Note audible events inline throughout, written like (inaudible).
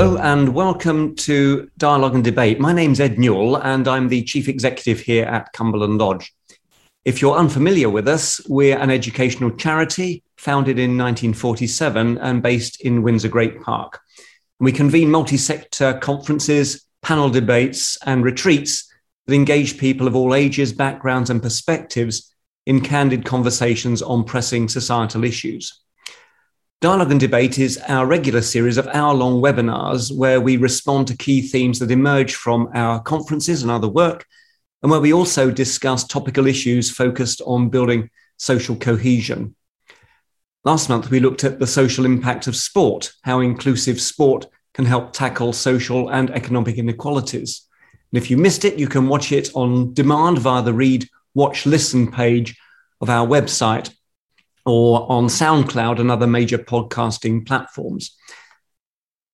Hello and welcome to Dialogue and Debate. My name's Ed Newell and I'm the Chief Executive here at Cumberland Lodge. If you're unfamiliar with us, we're an educational charity founded in 1947 and based in Windsor Great Park. We convene multi sector conferences, panel debates, and retreats that engage people of all ages, backgrounds, and perspectives in candid conversations on pressing societal issues. Dialogue and Debate is our regular series of hour long webinars where we respond to key themes that emerge from our conferences and other work, and where we also discuss topical issues focused on building social cohesion. Last month, we looked at the social impact of sport, how inclusive sport can help tackle social and economic inequalities. And if you missed it, you can watch it on demand via the Read, Watch, Listen page of our website or on SoundCloud and other major podcasting platforms.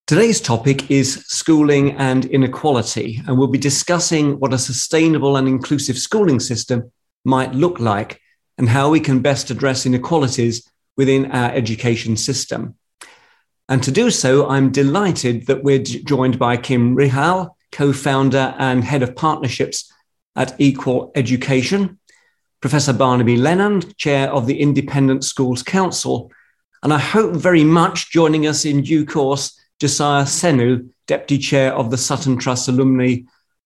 Today's topic is schooling and inequality, and we'll be discussing what a sustainable and inclusive schooling system might look like and how we can best address inequalities within our education system. And to do so, I'm delighted that we're joined by Kim Rihal, co founder and head of partnerships at Equal Education, Professor Barnaby Lenon, Chair of the Independent Schools Council, and I hope very much joining us in due course, Josiah Senu, Deputy Chair of the Sutton Trust Alumni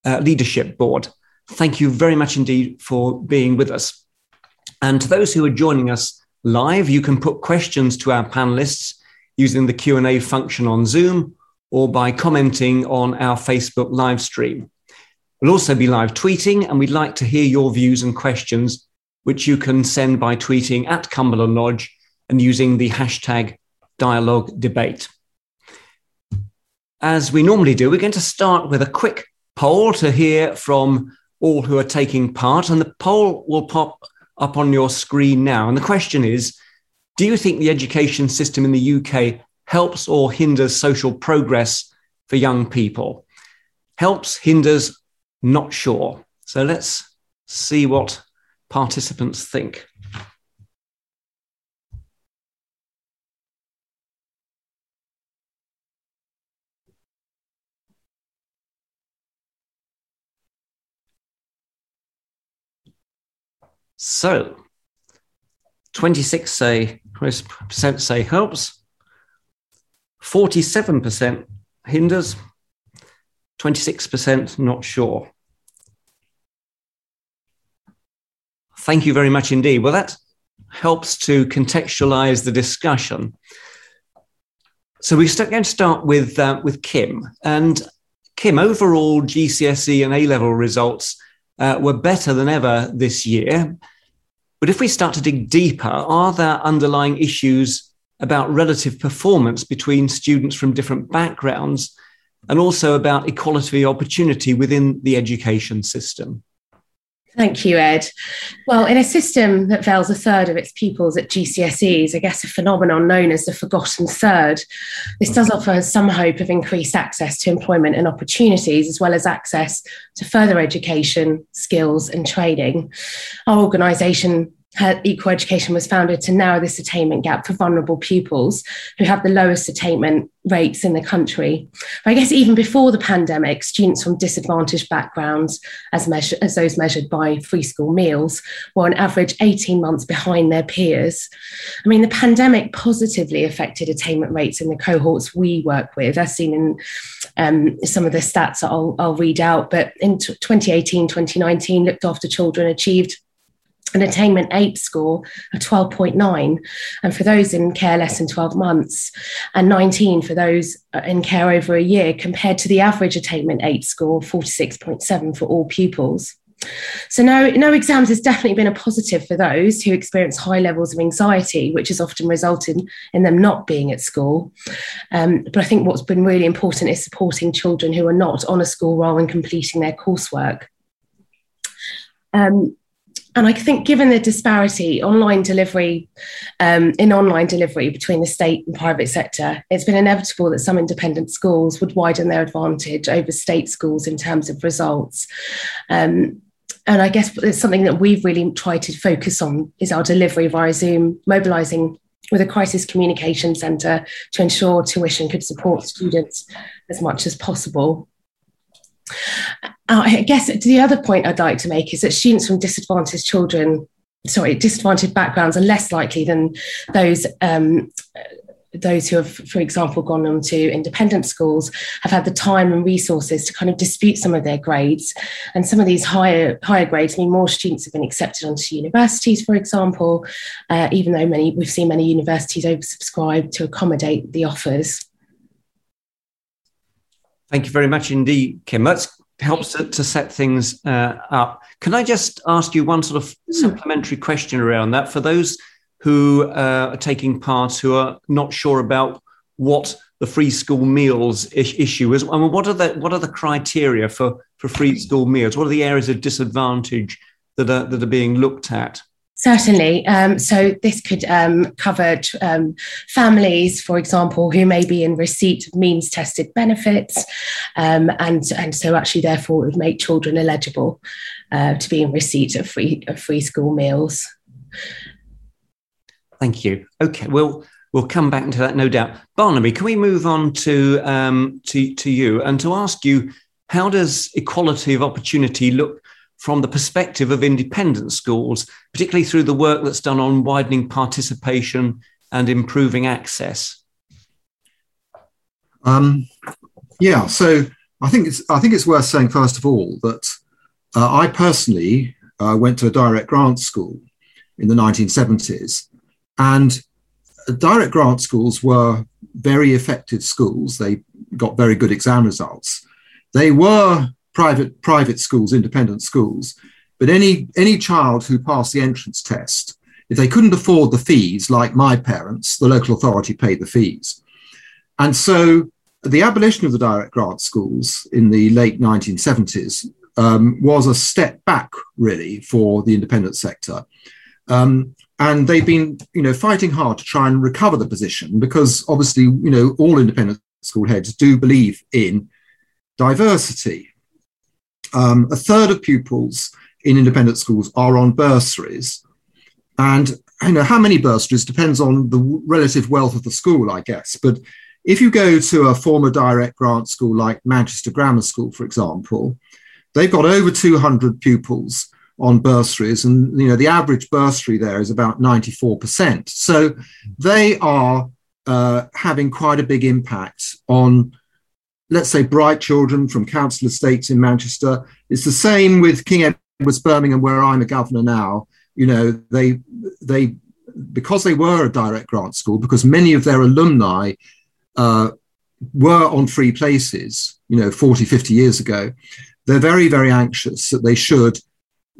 uh, Leadership Board. Thank you very much indeed for being with us. And to those who are joining us live, you can put questions to our panelists using the Q&A function on Zoom or by commenting on our Facebook live stream. We'll also be live tweeting, and we'd like to hear your views and questions, which you can send by tweeting at Cumberland Lodge and using the hashtag dialogue debate. As we normally do, we're going to start with a quick poll to hear from all who are taking part, and the poll will pop up on your screen now. And the question is Do you think the education system in the UK helps or hinders social progress for young people? Helps, hinders, not sure. So let's see what participants think. So, 26 say, percent say helps, 47% hinders, 26% not sure. Thank you very much indeed. Well, that helps to contextualize the discussion. So we're going to start with, uh, with Kim. And Kim, overall GCSE and A level results uh, were better than ever this year. But if we start to dig deeper, are there underlying issues about relative performance between students from different backgrounds and also about equality of opportunity within the education system. Thank you, Ed. Well, in a system that fails a third of its pupils at GCSEs, I guess a phenomenon known as the forgotten third, this does offer some hope of increased access to employment and opportunities, as well as access to further education, skills, and training. Our organisation Her equal Education was founded to narrow this attainment gap for vulnerable pupils who have the lowest attainment rates in the country. But I guess even before the pandemic, students from disadvantaged backgrounds, as, measure, as those measured by free school meals, were on average 18 months behind their peers. I mean, the pandemic positively affected attainment rates in the cohorts we work with, as seen in um, some of the stats that I'll, I'll read out. But in 2018, 2019, looked after children achieved an attainment eight score of 12.9 and for those in care less than 12 months and 19 for those uh, in care over a year compared to the average attainment eight score 46.7 for all pupils so no, no exams has definitely been a positive for those who experience high levels of anxiety, which has often resulted in them not being at school. Um, but I think what's been really important is supporting children who are not on a school roll and completing their coursework. Um, and I think, given the disparity online delivery um, in online delivery between the state and private sector, it's been inevitable that some independent schools would widen their advantage over state schools in terms of results. Um, and I guess it's something that we've really tried to focus on is our delivery via Zoom, mobilising with a crisis communication centre to ensure tuition could support students as much as possible. Uh, I guess the other point I'd like to make is that students from disadvantaged children, sorry, disadvantaged backgrounds are less likely than those um, those who have, for example, gone on to independent schools have had the time and resources to kind of dispute some of their grades. And some of these higher higher grades mean more students have been accepted onto universities, for example, uh, even though many we've seen many universities oversubscribe to accommodate the offers. Thank you very much indeed, Kim. That helps to, to, set things uh, up. Can I just ask you one sort of hmm. supplementary question around that for those who uh, are taking part who are not sure about what the free school meals issue is. I mean, what are the what are the criteria for for free school meals? What are the areas of disadvantage that are that are being looked at? Certainly. Um, so this could um, cover um, families, for example, who may be in receipt of means tested benefits, um, and and so actually therefore would make children eligible uh, to be in receipt of free of free school meals. Thank you. Okay, we'll we'll come back to that, no doubt. Barnaby, can we move on to um, to to you and to ask you how does equality of opportunity look from the perspective of independent schools, particularly through the work that's done on widening participation and improving access? Um, yeah, so I think it's I think it's worth saying first of all that uh, I personally uh, went to a direct grant school in the 1970s, and direct grant schools were very effective schools. They got very good exam results. They were private private schools, independent schools, but any any child who passed the entrance test, if they couldn't afford the fees, like my parents, the local authority paid the fees. And so the abolition of the direct grant schools in the late 1970s um, was a step back, really, for the independent sector. Um, and they've been you know fighting hard to try and recover the position because obviously you know all independent school heads do believe in diversity um, a third of pupils in independent schools are on bursaries and you know how many bursaries depends on the relative wealth of the school i guess but if you go to a former direct grant school like manchester grammar school for example they've got over 200 pupils on bursaries, and you know the average bursary there is about 94%. So they are uh, having quite a big impact on, let's say, bright children from council estates in Manchester. It's the same with King Edward's Birmingham, where I'm a governor now. You know, they they because they were a direct grant school, because many of their alumni uh, were on free places, you know, 40, 50 years ago, they're very, very anxious that they should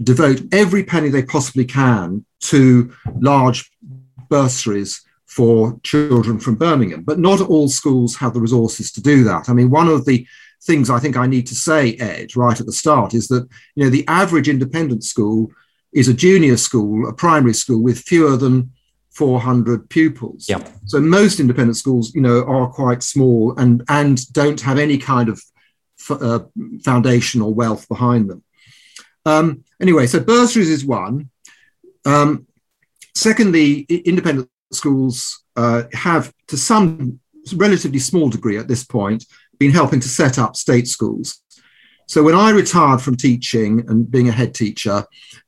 devote every penny they possibly can to large bursaries for children from Birmingham. But not all schools have the resources to do that. I mean, one of the things I think I need to say, Ed, right at the start, is that you know the average independent school is a junior school, a primary school with fewer than 400 pupils. Yeah. So most independent schools, you know, are quite small and and don't have any kind of f- uh, foundation or wealth behind them. Um, anyway, so bursaries is one. Um, secondly, independent schools uh, have, to some relatively small degree at this point, been helping to set up state schools. So when I retired from teaching and being a head teacher,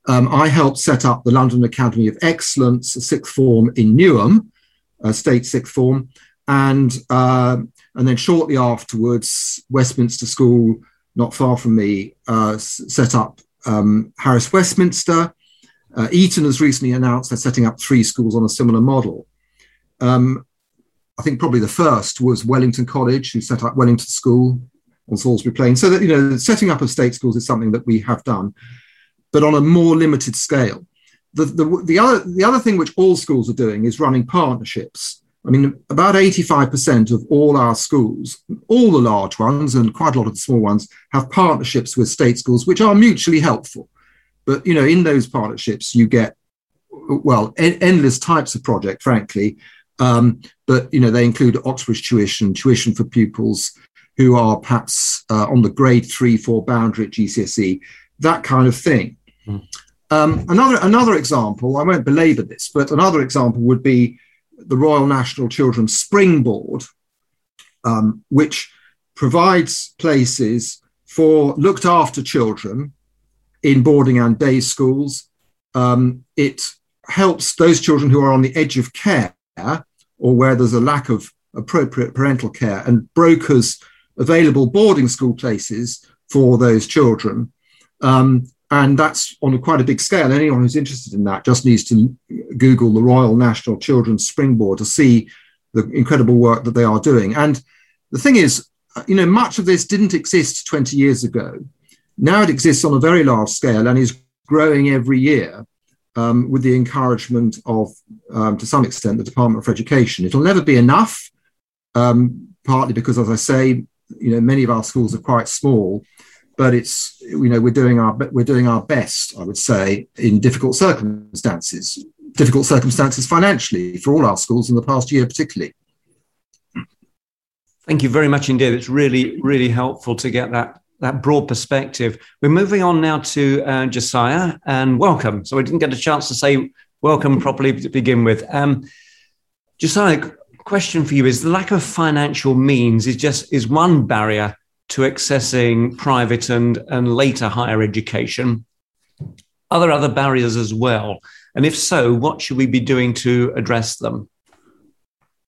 um, I helped set up the London Academy of Excellence, a sixth form in Newham, a state sixth form, and uh, and then shortly afterwards, Westminster School, not far from me, uh, set up um, Harris Westminster. Uh, Eton has recently announced they're setting up three schools on a similar model. Um, I think probably the first was Wellington College, who set up Wellington School on Salisbury Plain. So that you know, setting up of state schools is something that we have done, but on a more limited scale. The, the, the, other, the other thing which all schools are doing is running partnerships. I mean, about 85% of all our schools, all the large ones and quite a lot of the small ones, have partnerships with state schools, which are mutually helpful. But, you know, in those partnerships, you get, well, en- endless types of project, frankly. Um, but, you know, they include Oxbridge tuition, tuition for pupils who are perhaps uh, on the grade three, four boundary at GCSE, that kind of thing. Mm. Um, another, another example, I won't belabor this, but another example would be the Royal National Children's Springboard, um, which provides places for looked after children in boarding and day schools. Um, it helps those children who are on the edge of care or where there's a lack of appropriate parental care and brokers available boarding school places for those children. Um, and that's on a quite a big scale. Anyone who's interested in that just needs to Google the Royal National Children's Springboard to see the incredible work that they are doing. And the thing is, you know, much of this didn't exist 20 years ago. Now it exists on a very large scale and is growing every year um, with the encouragement of, um, to some extent, the Department for Education. It'll never be enough, um, partly because, as I say, you know, many of our schools are quite small, but it's you know we're doing our we're doing our best, I would say, in difficult circumstances, difficult circumstances financially for all our schools in the past year, particularly. Thank you very much indeed. It's really, really helpful to get that that broad perspective. We're moving on now to uh, Josiah, and welcome. So we didn't get a chance to say welcome properly to begin with. Um, Josiah, question for you is the lack of financial means is just is one barrier to accessing private and, and later higher education. Are there other barriers as well? And if so, what should we be doing to address them?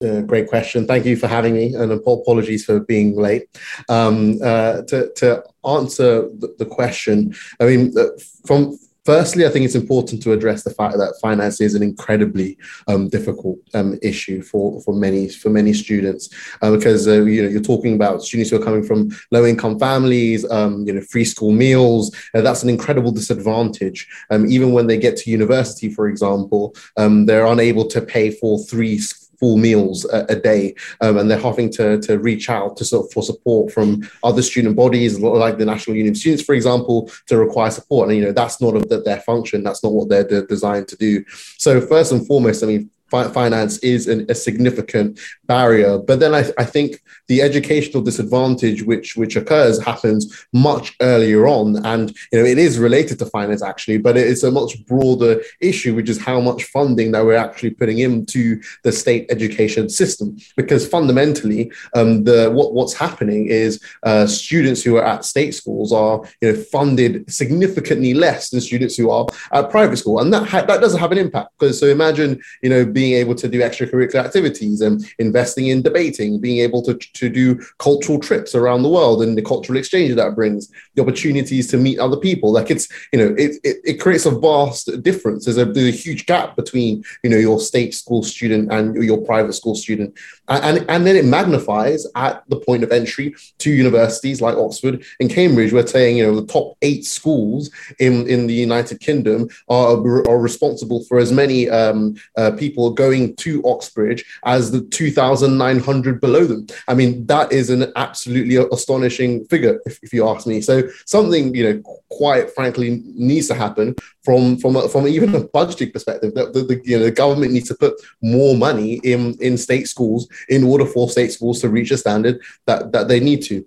Uh, great question. Thank you for having me, and apologies for being late. Um, uh, to, to answer the, the, question, I mean, uh, from Firstly, I think it's important to address the fact that finance is an incredibly um, difficult um, issue for, for many for many students uh, because uh, you know you're talking about students who are coming from low income families, um, you know, free school meals. Uh, that's an incredible disadvantage. Um, even when they get to university, for example, um, they're unable to pay for three full meals a, a day, um, and they're having to, to reach out to sort of for support from other student bodies like the National Union of Students, for example, to require support. And you know that's not a, their function. That's not what they're, designed to do. So first and foremost, I mean, finance is an, a significant barrier. But then I, I, think the educational disadvantage which which occurs happens much earlier on, and you know it is related to finance actually, but it's a much broader issue, which is how much funding that we're actually putting into the state education system. Because fundamentally, um, the what, what's happening is uh, students who are at state schools are you know funded significantly less than students who are at private school, and that ha- that doesn't have an impact. Because so imagine you know being able to do extracurricular activities and investing in debating, being able to, to do cultural trips around the world and the cultural exchange that brings, the opportunities to meet other people. Like it's, you know, it, it, it creates a vast difference. There's a, there's a huge gap between, you know, your state school student and your private school student. And, and, then it magnifies at the point of entry to universities like Oxford and Cambridge. We're saying, you know, the top eight schools in, in the United Kingdom are, are responsible for as many um, uh, people going to Oxbridge as the 2,900 below them. I mean, that is an absolutely astonishing figure, if, if you ask me. So something, you know, quite frankly needs to happen from from a, from even a budgeting perspective. The, the, the, you know the government needs to put more money in in state schools in order for state schools to reach a standard that that they need to.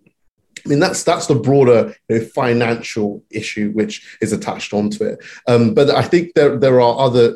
I mean, that's that's the broader you know, financial issue which is attached onto it. Um, but I think there there are other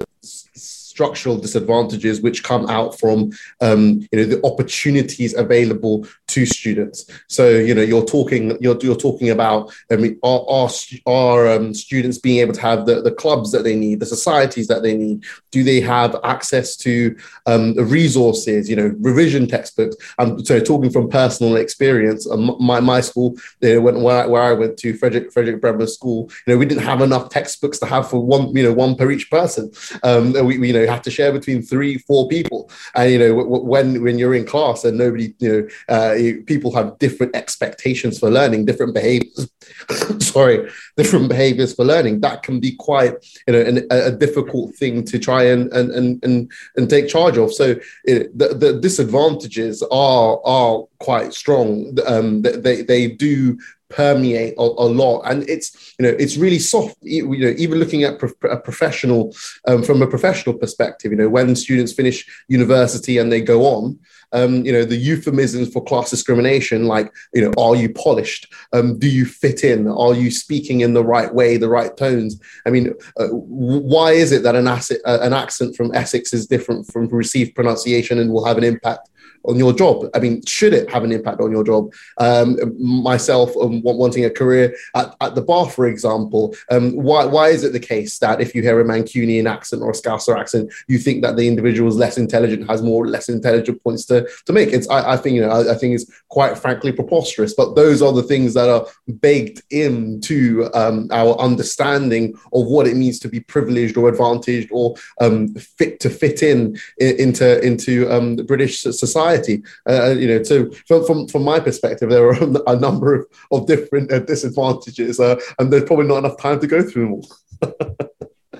structural disadvantages which come out from um, you know the opportunities available to students. So you know you're talking you're, you're talking about I mean our our, our um, students being able to have the, the clubs that they need, the societies that they need. Do they have access to um, resources? You know revision textbooks. I'm so talking from personal experience. Um, my my school you know, where, I, where I went to Frederick Frederick Bremer School, you know we didn't have enough textbooks to have for one you know one per each person. Um, we, we you know have to share between three, four people. And you know, when when you're in class and nobody, you know, uh, people have different expectations for learning, different behaviors. (coughs) sorry, different behaviors for learning. That can be quite, you know, an, a difficult thing to try and and and and, and take charge of. So it, the, the disadvantages are are quite strong. Um, they they do permeate a, a, lot. And it's you know it's really soft you know even looking at pro- a professional um, from a professional perspective you know when students finish university and they go on um, you know the euphemisms for class discrimination like you know are you polished? Um, do you fit in? Are you speaking in the right way the right tones? I mean uh, why is it that an, asset, uh, an accent from essex is different from received pronunciation and will have an impact on your job? I mean, should it have an impact on your job? Um, myself, um, wanting a career at, at, the bar, for example, um, why, why is it the case that if you hear a Mancunian accent or a Scouser accent, you think that the individual is less intelligent, has more less intelligent points to, to make? It's, I, I think, you know, I, I, think it's quite frankly preposterous, but those are the things that are baked into um, our understanding of what it means to be privileged or advantaged or um, fit to fit in, in into, into um, British society society. Uh, uh, you know, so from, from, from my perspective, there are (laughs) a number of, of different uh, disadvantages, uh, and there's probably not enough time to go through them all.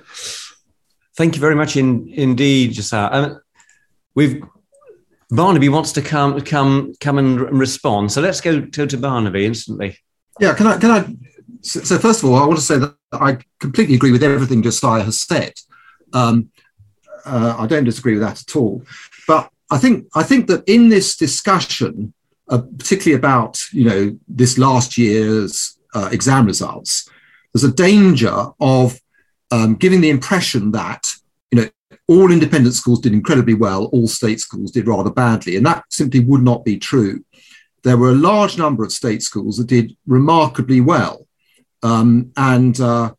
(laughs) Thank you very much in, indeed, Josiah. Um, we've Barnaby wants to come come come and respond, so let's go to, to Barnaby instantly. Yeah, can I can I? So first of all, I want to say that I completely agree with everything Josiah has said. Um, uh, I don't disagree with that at all. I think I think that in this discussion, uh, particularly about you know this last year's uh, exam results, there's a danger of um, giving the impression that you know all independent schools did incredibly well, all state schools did rather badly, and that simply would not be true. There were a large number of state schools that did remarkably well, um, and uh,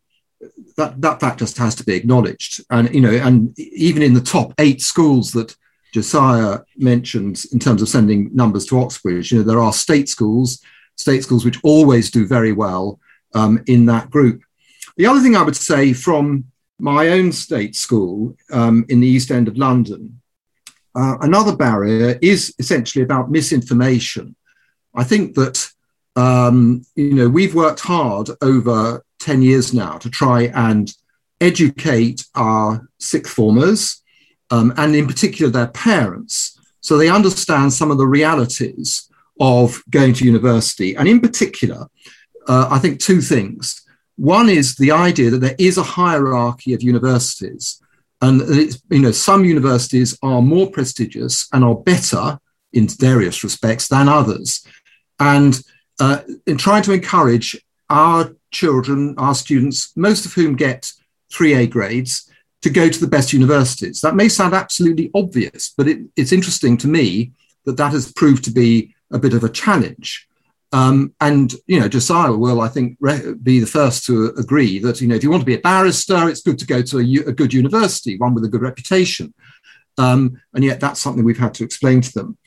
that that fact just has to be acknowledged. And you know, and even in the top eight schools that Josiah mentioned in terms of sending numbers to Oxbridge, you know, there are state schools, state schools which always do very well um, in that group. The other thing I would say from my own state school um, in the East End of London, uh, another barrier is essentially about misinformation. I think that um, you know we've worked hard over ten years now to try and educate our sixth formers um, and in particular their parents, so they understand some of the realities of going to university. And in particular, uh, I think two things. One is the idea that there is a hierarchy of universities, and you know some universities are more prestigious and are better in various respects than others, and uh, in trying to encourage our children, our students, most of whom get three A grades, to go to the best universities. That may sound absolutely obvious, but it, it's interesting to me that that has proved to be a bit of a challenge. Um, and you know, Josiah will, I think, re- be the first to agree that you know, if you want to be a barrister, it's good to go to a, u- a good university, one with a good reputation. Um, and yet, that's something we've had to explain to them.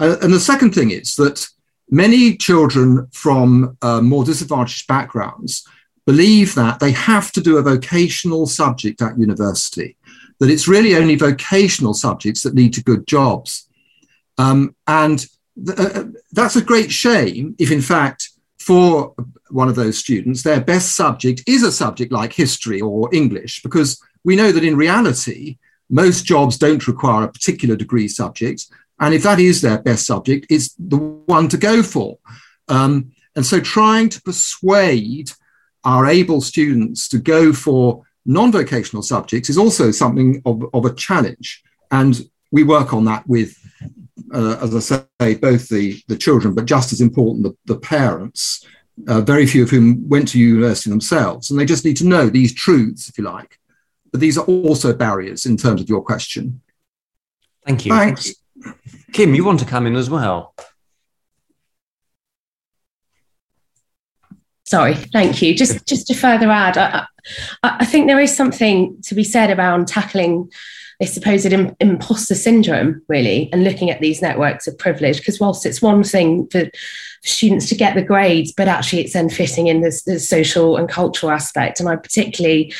Uh, and the second thing is that many children from uh, more disadvantaged backgrounds believe that they have to do a vocational subject at university, that it's really only vocational subjects that lead to good jobs. Um, and th- uh, uh, that's a great shame if, in fact, for one of those students, their best subject is a subject like history or English, because we know that in reality, most jobs don't require a particular degree subject. And if that is their best subject, it's the one to go for. Um, and so trying to persuade our able students to go for non-vocational subjects is also something of, of a challenge. And we work on that with, uh, as I say, both the, the children, but just as important, the, the parents, uh, very few of whom went to university themselves. And they just need to know these truths, if you like. But these are also barriers in terms of your question. Thank you. Thanks. Kim, you want to come in as well? Sorry, thank you. Just just to further add, I, I, think there is something to be said about tackling this supposed Im- imposter syndrome, really, and looking at these networks of privilege. Because whilst it's one thing for students to get the grades, but actually it's then fitting in this, this social and cultural aspect. And I particularly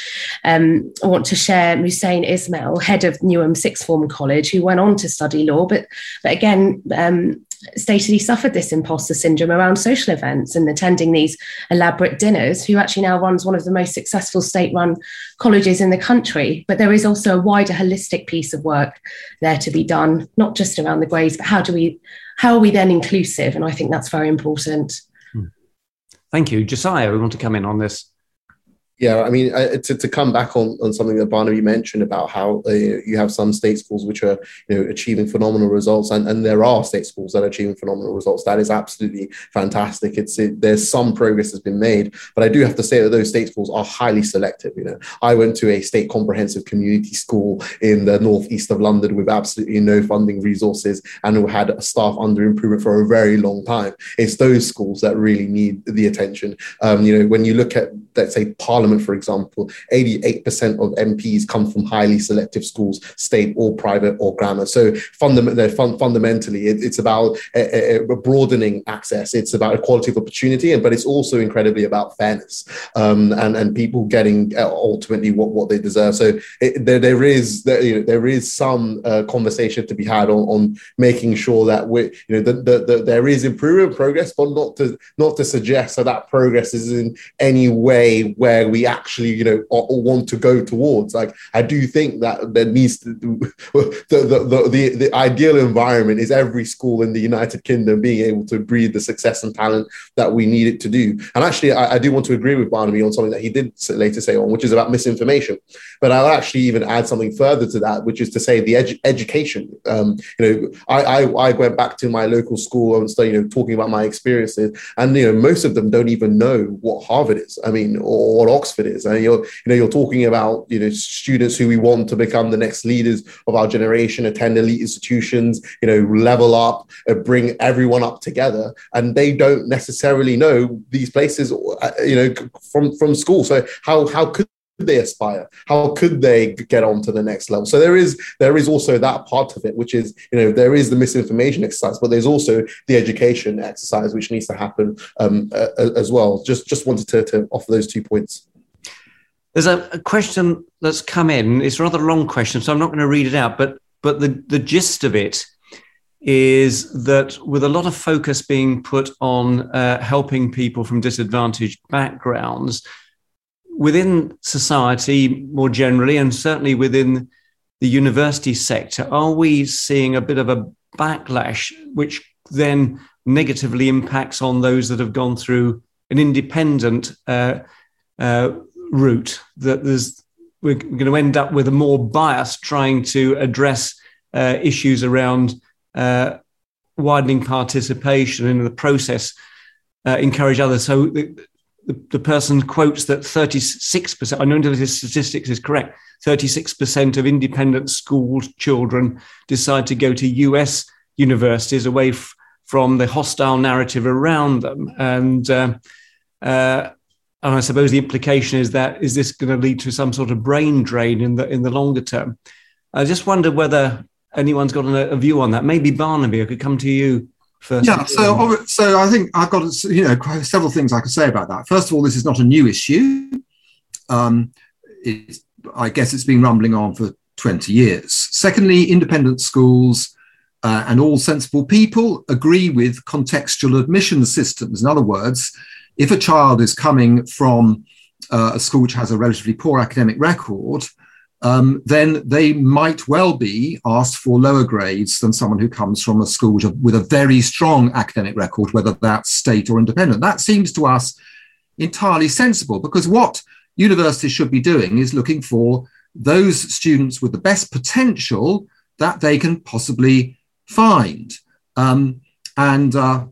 um, want to share Musain Ismail, head of Newham Sixth Form College, who went on to study law, but but again. Um, stated he suffered this imposter syndrome around social events and attending these elaborate dinners, who actually now runs one of the most successful state run colleges in the country. But there is also a wider holistic piece of work there to be done, not just around the grades, but how do we how are we then inclusive? And I think that's very important. Hmm. Thank you. Josiah, we want to come in on this. Yeah, I mean, uh, to, to come back on, on something that Barnaby mentioned about how uh, you have some state schools which are you know achieving phenomenal results, and, and there are state schools that are achieving phenomenal results. That is absolutely fantastic. It's it, there's some progress has been made, but I do have to say that those state schools are highly selective. You know, I went to a state comprehensive community school in the northeast of London with absolutely no funding resources, and who had staff under improvement for a very long time. It's those schools that really need the attention. Um, you know, when you look at let's say Parliament Parliament, for example, 88% of MPs come from highly selective schools, state or private or grammar. So fundament- fun- fundamentally, it, it's about a, a broadening access. It's about equality of opportunity, but it's also incredibly about fairness um, and, and people getting uh, ultimately what, what they deserve. So it, there, there is there, you know, there is some uh, conversation to be had on, on making sure that we you know the, the, the, there is improvement progress, but not to not to suggest that that progress is in any way where we we actually, you know, want to go towards. Like, I do think that there needs to, (laughs) the, the, the, the, ideal environment is every school in the United Kingdom being able to breed the success and talent that we need it to do. And actually, I, I do want to agree with Barnaby on something that he did later say on, which is about misinformation. But I'll actually even add something further to that, which is to say the edu- education. Um, you know, I, I, I went back to my local school and started, you know, talking about my experiences, and you know, most of them don't even know what Harvard is. I mean, or, or Oxford is. And you're, you know, you're talking about, you know, students who we want to become the next leaders of our generation, attend elite institutions, you know, level up, uh, bring everyone up together, and they don't necessarily know these places, uh, you know, from from school. So how how could they aspire? How could they get on to the next level? So there is there is also that part of it which is you know there is the misinformation exercise but there's also the education exercise which needs to happen um, uh, as well. Just just wanted to, to offer those two points there's a, a, question that's come in. It's a rather long question, so I'm not going to read it out. But but the the gist of it is that with a lot of focus being put on uh, helping people from disadvantaged backgrounds within society more generally, and certainly within the university sector, are we seeing a bit of a backlash, which then negatively impacts on those that have gone through an independent uh, uh, route that there's we're going to end up with a more bias trying to address uh, issues around uh, widening participation in the process, uh, encourage others. So the, the, the, person quotes that 36%, I know if this statistics is correct, 36% of independent school children decide to go to US universities away f- from the hostile narrative around them. And uh, uh, and I suppose the implication is that is this going to lead to some sort of brain drain in the in the longer term? I just wonder whether anyone's got a, a view on that. Maybe Barnaby, I could come to you first. Yeah, so so I think I've got you know several things I could say about that. First of all, this is not a new issue. Um, I guess it's been rumbling on for 20 years. Secondly, independent schools uh, and all sensible people agree with contextual admission systems. In other words, if a child is coming from uh, a school which has a relatively poor academic record, um, then they might well be asked for lower grades than someone who comes from a school with a very strong academic record, whether that's state or independent. That seems to us entirely sensible because what universities should be doing is looking for those students with the best potential that they can possibly find. Um, and uh,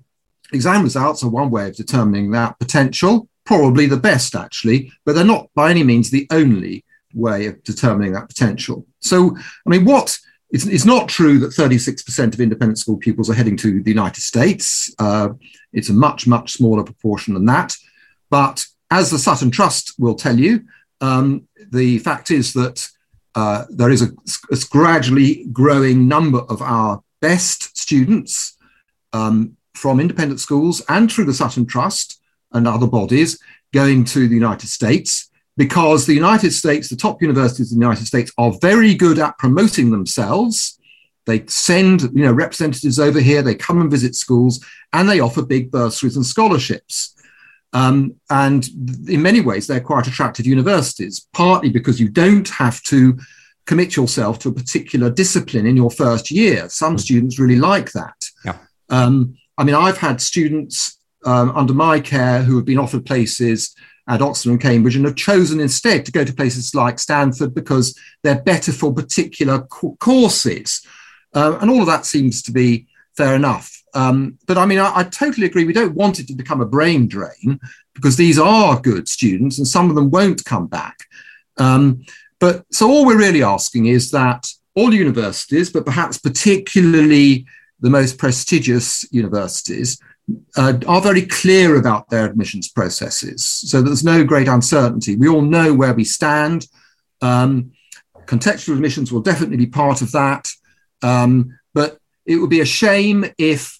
Exam results are one way of determining that potential, probably the best actually, but they're not by any means the only way of determining that potential. So, I mean, what it's, it's not true that 36% of independent school pupils are heading to the United States. Uh, it's a much, much smaller proportion than that. But as the Sutton Trust will tell you, um, the fact is that uh, there is a, a, gradually growing number of our best students um, from independent schools and through the Sutton Trust and other bodies going to the United States because the United States, the top universities in the United States, are very good at promoting themselves. They send you know representatives over here, they come and visit schools, and they offer big bursaries and scholarships. Um, and in many ways, they're quite attractive universities, partly because you don't have to commit yourself to a particular discipline in your first year. Some students really like that. Yeah. Um, I mean, I've had students um, under my care who have been offered places at Oxford and Cambridge and have chosen instead to go to places like Stanford because they're better for particular co- courses. Uh, and all of that seems to be fair enough. Um, but I mean, I, I, totally agree. We don't want it to become a brain drain because these are good students and some of them won't come back. Um, but so all we're really asking is that all universities, but perhaps particularly the most prestigious universities, uh, are very clear about their admissions processes. So there's no great uncertainty. We all know where we stand. Um, contextual admissions will definitely be part of that. Um, but it would be a shame if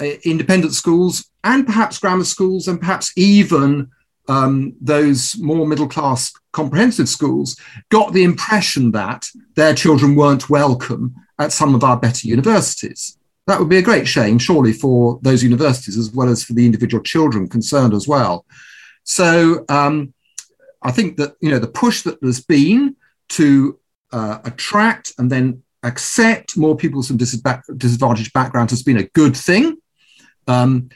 uh, independent schools and perhaps grammar schools and perhaps even um, those more middle class comprehensive schools got the impression that their children weren't welcome at some of our better universities. That would be a great shame, surely, for those universities as well as for the individual children concerned as well. So um, I think that you know the push that there's been to uh, attract and then accept more people from disadvantaged backgrounds has been a good thing. Um,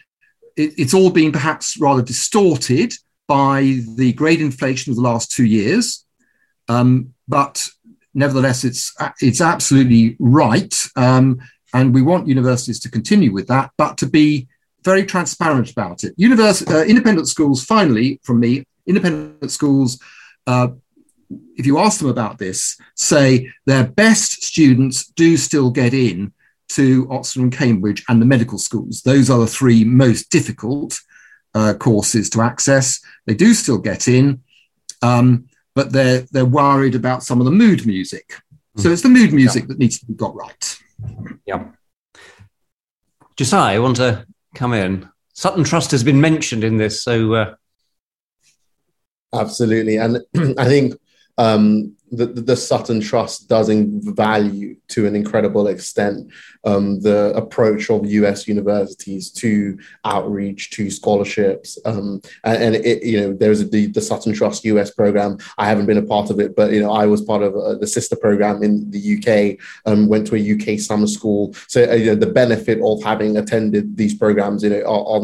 it, it's all been perhaps rather distorted by the great inflation of the last two years, um, but nevertheless, it's it's absolutely right, um, and we want universities to continue with that, but to be very transparent about it. Uh, independent schools, finally, from me, independent schools. Uh, if you ask them about this, say their best students do still get in to Oxford and Cambridge and the medical schools. Those are the three most difficult uh, courses to access. They do still get in, um, but they're they're worried about some of the mood music. So hmm. it's the mood music yeah. that needs to be got right. Yeah. Josiah, I want to come in. Sutton Trust has been mentioned in this, so. Uh... Absolutely, and (clears throat) I think um, the, the Sutton Trust does in value to an incredible extent um, the approach of US universities to outreach, to scholarships. Um, and, and it, you know, there's the, the Sutton Trust US program. I haven't been a part of it, but, you know, I was part of uh, the sister program in the UK, um, went to a UK summer school. So, uh, you know, the benefit of having attended these programs, you know, are,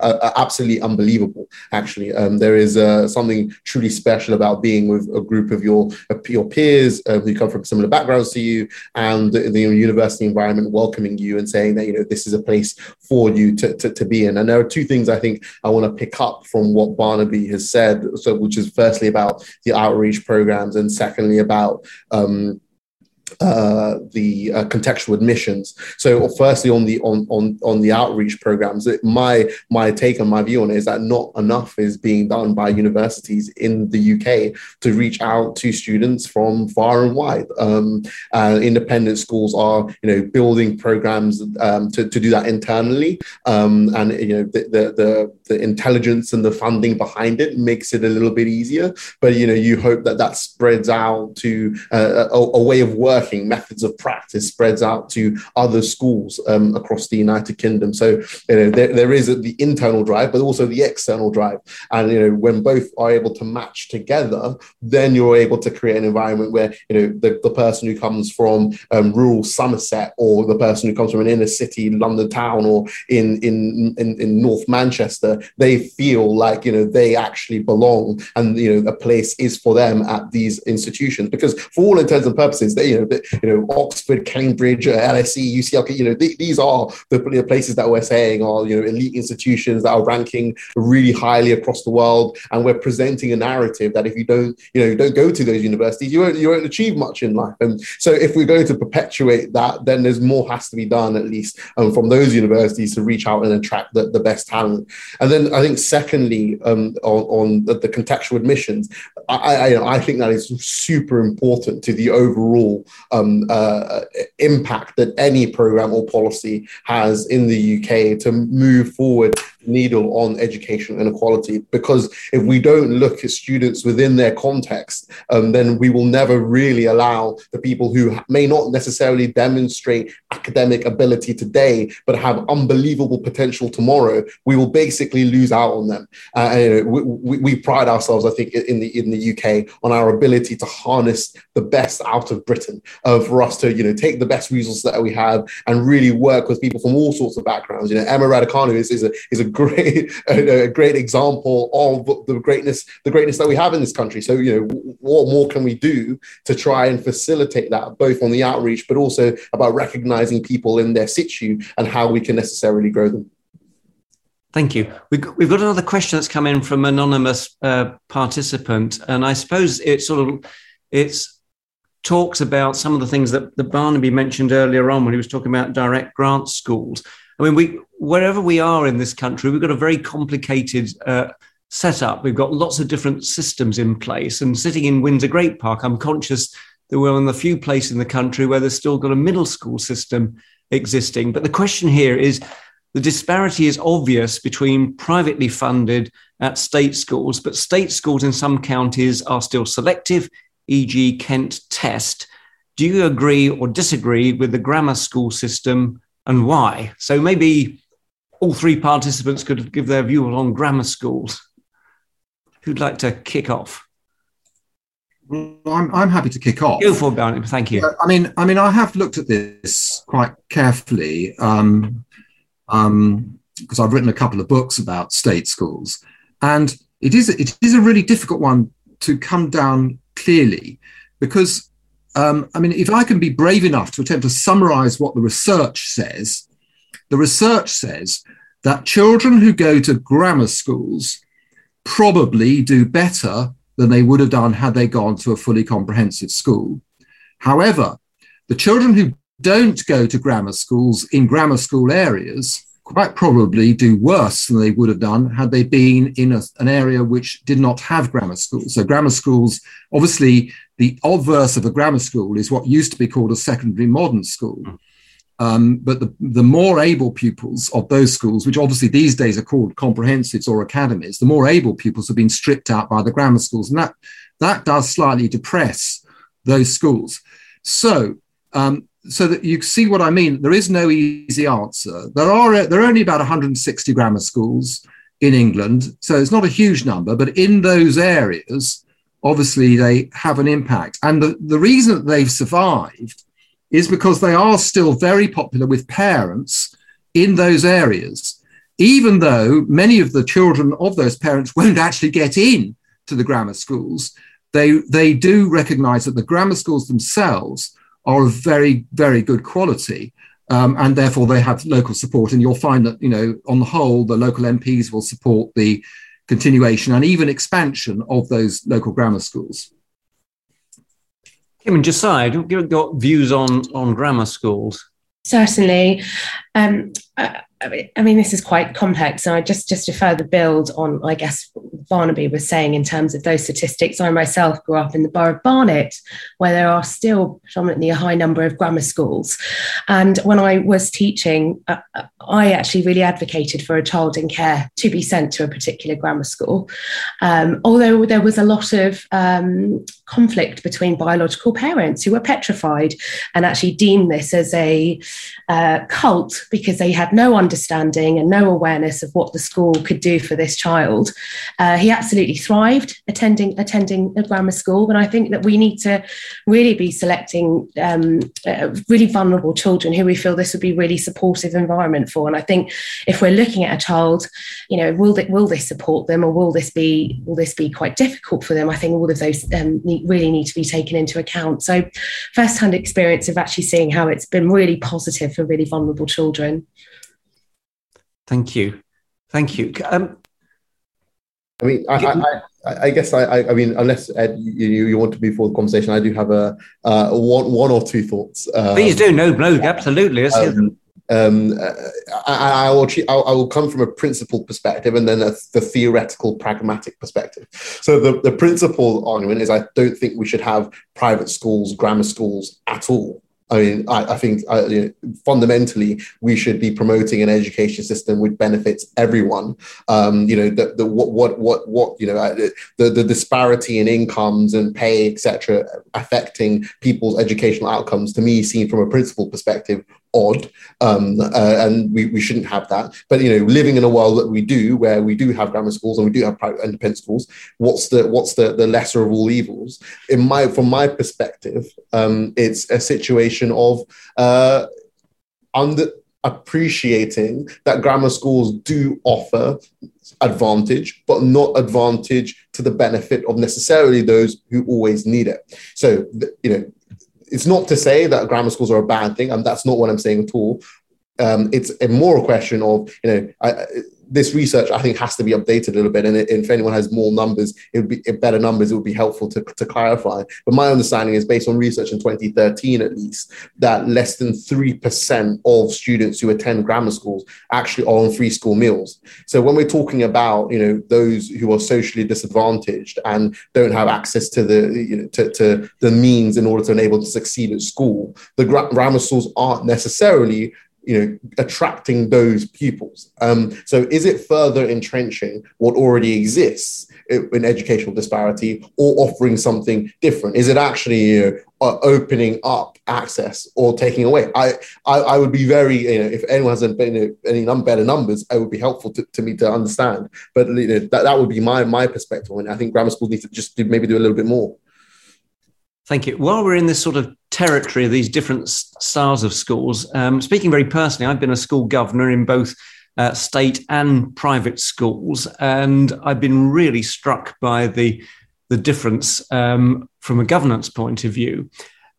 are, absolutely unbelievable, actually. Um, there is uh, something truly special about being with a group of your your peers uh, who come from similar backgrounds to you and the, the, university environment welcoming you and saying that you know this is a place for you to, to, to be in. And there are two things i think i want to pick up from what barnaby has said so which is firstly about the outreach programs and secondly about um, uh, the uh, contextual admissions. So, firstly, on the on on on the outreach programs, my my take and my view on it is that not enough is being done by universities in the UK to reach out to students from far and wide. Um, uh, independent schools are, you know, building programs um, to, to do that internally, um, and you know the, the, the the intelligence and the funding behind it makes it a little bit easier. But you know, you hope that that spreads out to uh, a, a way of working working methods of practice spreads out to other schools um, across the United Kingdom. So you know there, there is the internal drive, but also the external drive. And you know when both are able to match together, then you're able to create an environment where you know the, the person who comes from um, rural Somerset or the person who comes from an inner city London town or in, in in in North Manchester, they feel like you know they actually belong and you know a place is for them at these institutions because for all intents and purposes, they you know you know, Oxford, Cambridge, LSE, UCL, you know, th- these are the, the, places that we're saying are, you know, elite institutions that are ranking really highly across the world. And we're presenting a narrative that if you don't, you know, you don't go to those universities, you won't, you won't achieve much in life. And so if we're going to perpetuate that, then there's more has to be done at least um, from those universities to reach out and attract the, the best talent. And then I think secondly, um, on, on the, the, contextual admissions, I, I, I think that is super important to the overall um, uh, impact that any program or policy has in the UK to move forward needle on education inequality. Because if we don't look at students within their context, um, then we will never really allow the people who may not necessarily demonstrate academic ability today, but have unbelievable potential tomorrow. We will basically lose out on them. Uh, and we, we, we, pride ourselves, I think, in the in the UK on our ability to harness the best out of Britain, uh, for us to you know take the best resources that we have and really work with people from all sorts of backgrounds. You know, Emma Raducanu is, is a is a great (laughs) a, great example of the greatness the greatness that we have in this country. So you know, what more can we do to try and facilitate that, both on the outreach, but also about recognizing people in their situ and how we can necessarily grow them. Thank you. We've got another question that's come in from anonymous uh, participant, and I suppose it sort of it's talks about some of the things that, that Barnaby mentioned earlier on when he was talking about direct grant schools. I mean, we wherever we are in this country, we've got a very complicated uh, setup. We've got lots of different systems in place. And sitting in Windsor Great Park, I'm conscious that we're of the few places in the country where there's still got a middle school system existing. But the question here is the disparity is obvious between privately funded at state schools, but state schools in some counties are still selective, e.g., Kent Test. Do you agree or disagree with the grammar school system and why? So maybe all three participants could give their view on grammar schools. Who'd like to kick off? Well, I'm, I'm happy to kick off. Go for it, Thank you. I mean, I mean, I have looked at this quite carefully. Um, um, because I've written a couple of books about state schools, and it is it is a really difficult one to come down clearly, because um, I mean, if I can be brave enough to attempt to summarize what the research says, the research says that children who go to grammar schools probably do better than they would have done had they gone to a fully comprehensive school. However, the children who don't go to grammar schools in grammar school areas quite probably do worse than they would have done had they been in a, an area which did not have grammar schools. So, grammar schools, obviously, the obverse of a grammar school is what used to be called a secondary modern school. Um, but the, the more able pupils of those schools, which obviously these days are called comprehensives or academies, the more able pupils have been stripped out by the grammar schools. And that, that does slightly depress those schools. So, um, so that you see what I mean. There is no easy answer. There are there are only about 160 grammar schools in England, so it's not a huge number. But in those areas, obviously they have an impact. And the, the reason that they've survived is because they are still very popular with parents in those areas, even though many of the children of those parents (laughs) won't actually get in to the grammar schools. They, they do recognize that the grammar schools themselves are of very, very good quality. Um, and therefore they have local support. And you'll find that, you know, on the whole, the local MPs will support the continuation and even expansion of those local grammar schools. Kim and Josiah, you've got views on, on grammar schools. Certainly. Um, uh, I mean, this is quite complex. And I just, just to further build on, I guess, Barnaby was saying in terms of those statistics, I myself grew up in the borough of Barnet, where there are still predominantly a high number of grammar schools. And when I was teaching, uh, I actually really advocated for a child in care to be sent to a particular grammar school. Um, although there was a lot of um, conflict between biological parents who were petrified and actually deemed this as a uh, cult because they had no understanding and no awareness of what the school could do for this child. Uh, he absolutely thrived attending attending a grammar school, but I think that we need to really be selecting um, uh, really vulnerable children who we feel this would be really supportive environment for. And I think if we're looking at a child, you know, will will this support them or will this be will this be quite difficult for them? I think all of those um, need, really need to be taken into account. So, first hand experience of actually seeing how it's been really positive for really vulnerable children. Thank you. Thank you. Um, I mean, I, I, I, I guess I, I, mean, unless Ed, you, you want to move forward the conversation, I do have a uh, one, one or two thoughts. Um, Please do. No, no, absolutely. Um, um, I, I, will, I will come from a principled perspective and then a, the theoretical, pragmatic perspective. So the, the principal argument is I don't think we should have private schools, grammar schools at all. I mean, I, I think uh, you know, fundamentally we should be promoting an education system which benefits everyone. Um, you know, the, the what what what what you know uh, the the disparity in incomes and pay, etc., affecting people's educational outcomes. To me, seen from a principal perspective, odd, um, uh, and we, we shouldn't have that. But you know, living in a world that we do, where we do have grammar schools and we do have private independent schools, what's the what's the the lesser of all evils? In my from my perspective, um, it's a situation of uh, under appreciating that grammar schools do offer advantage, but not advantage to the benefit of necessarily those who always need it. So, you know, it's not to say that grammar schools are a bad thing, and that's not what I'm saying at all. Um, it's a more question of, you know, I, this research I think has to be updated a little bit. And if anyone has more numbers, it would be better numbers. It would be helpful to, to clarify. But my understanding is based on research in 2013, at least, that less than three percent of students who attend grammar schools actually are on free school meals. So when we're talking about you know those who are socially disadvantaged and don't have access to the you know to, to the means in order to enable to succeed at school, the grammar schools aren't necessarily you know attracting those pupils. Um, so is it further entrenching what already exists in educational disparity or offering something different? Is it actually you know, opening up access or taking away? I, I, I would be very you know if anyone has any, any num- better numbers it would be helpful to, to me to understand. But you know, that, that would be my my perspective and i think grammar school needs to just maybe do a little bit more. Thank you. While we're in this sort of territory of these different styles of schools, um, speaking very personally, I've been a school governor in both uh, state and private schools, and I've been really struck by the the difference um, from a governance point of view.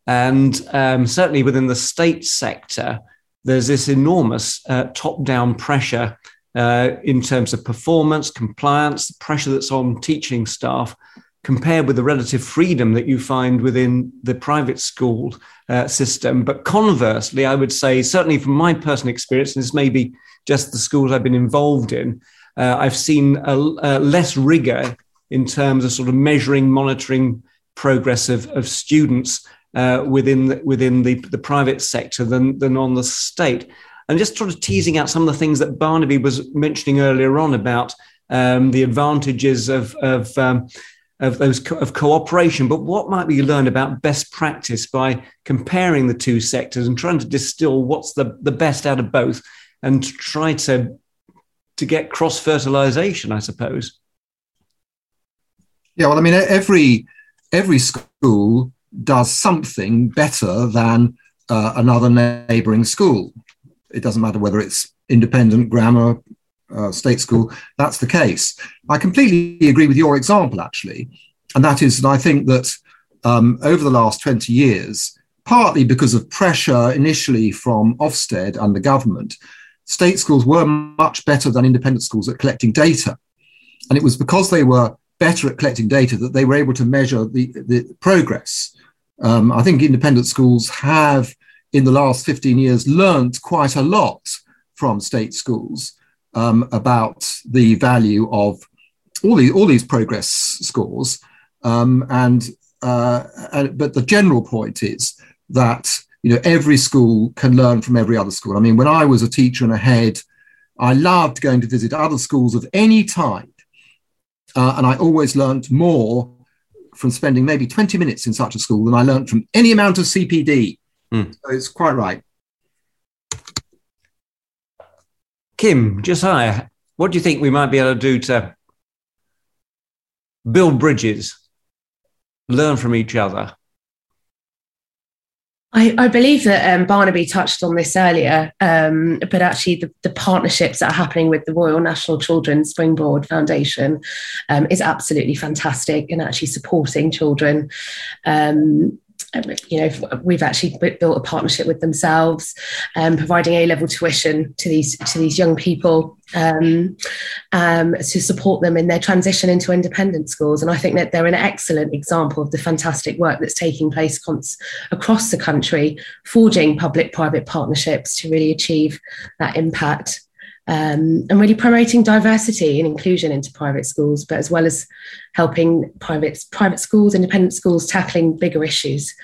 And um, certainly within the state sector, there's this enormous uh, top down pressure uh, in terms of performance, compliance, the pressure that's on teaching staff compared with the relative freedom that you find within the private school uh, system. But conversely, I would say, certainly from my personal experience, and this may be just the schools I've been involved in, uh, I've seen a, a less rigor in terms of sort of measuring, monitoring progress of, of students uh, within the, within the, the private sector than, than on the state. And just sort of teasing out some of the things that Barnaby was mentioning earlier on about um, the advantages of, of um, of those co- of cooperation. But what might we learn about best practice by comparing the two sectors and trying to distill what's the, the best out of both and try to to get cross fertilization, I suppose. Yeah, well, I mean, every every school does something better than uh, another neighbouring school. It doesn't matter whether it's independent grammar, uh, state school, that's the case. I completely agree with your example, actually. And that is that I think that um, over the last 20 years, partly because of pressure initially from Ofsted and the government, state schools were much better than independent schools at collecting data. And it was because they were better at collecting data that they were able to measure the, the progress. Um, I think independent schools have, in the last 15 years, learned quite a lot from state schools um, about the value of all these all these progress scores, um, and, uh, and but the general point is that you know every school can learn from every other school. I mean, when I was a teacher and a head, I loved going to visit other schools of any type, uh, and I always learned more from spending maybe 20 minutes in such a school than I learned from any amount of CPD. Mm. So it's quite right. Kim, Josiah, what do you think we might be able to do to build bridges, learn from each other? I, I believe that um, Barnaby touched on this earlier, um, but actually, the, the, partnerships that are happening with the Royal National Children's Springboard Foundation um, is absolutely fantastic and actually supporting children um, you know, we've actually built a partnership with themselves, um, providing A level tuition to these to these young people um, um, to support them in their transition into independent schools. And I think that they're an excellent example of the fantastic work that's taking place cons- across the country, forging public-private partnerships to really achieve that impact um, and really promoting diversity and inclusion into private schools, but as well as helping private private schools, independent schools tackling bigger issues.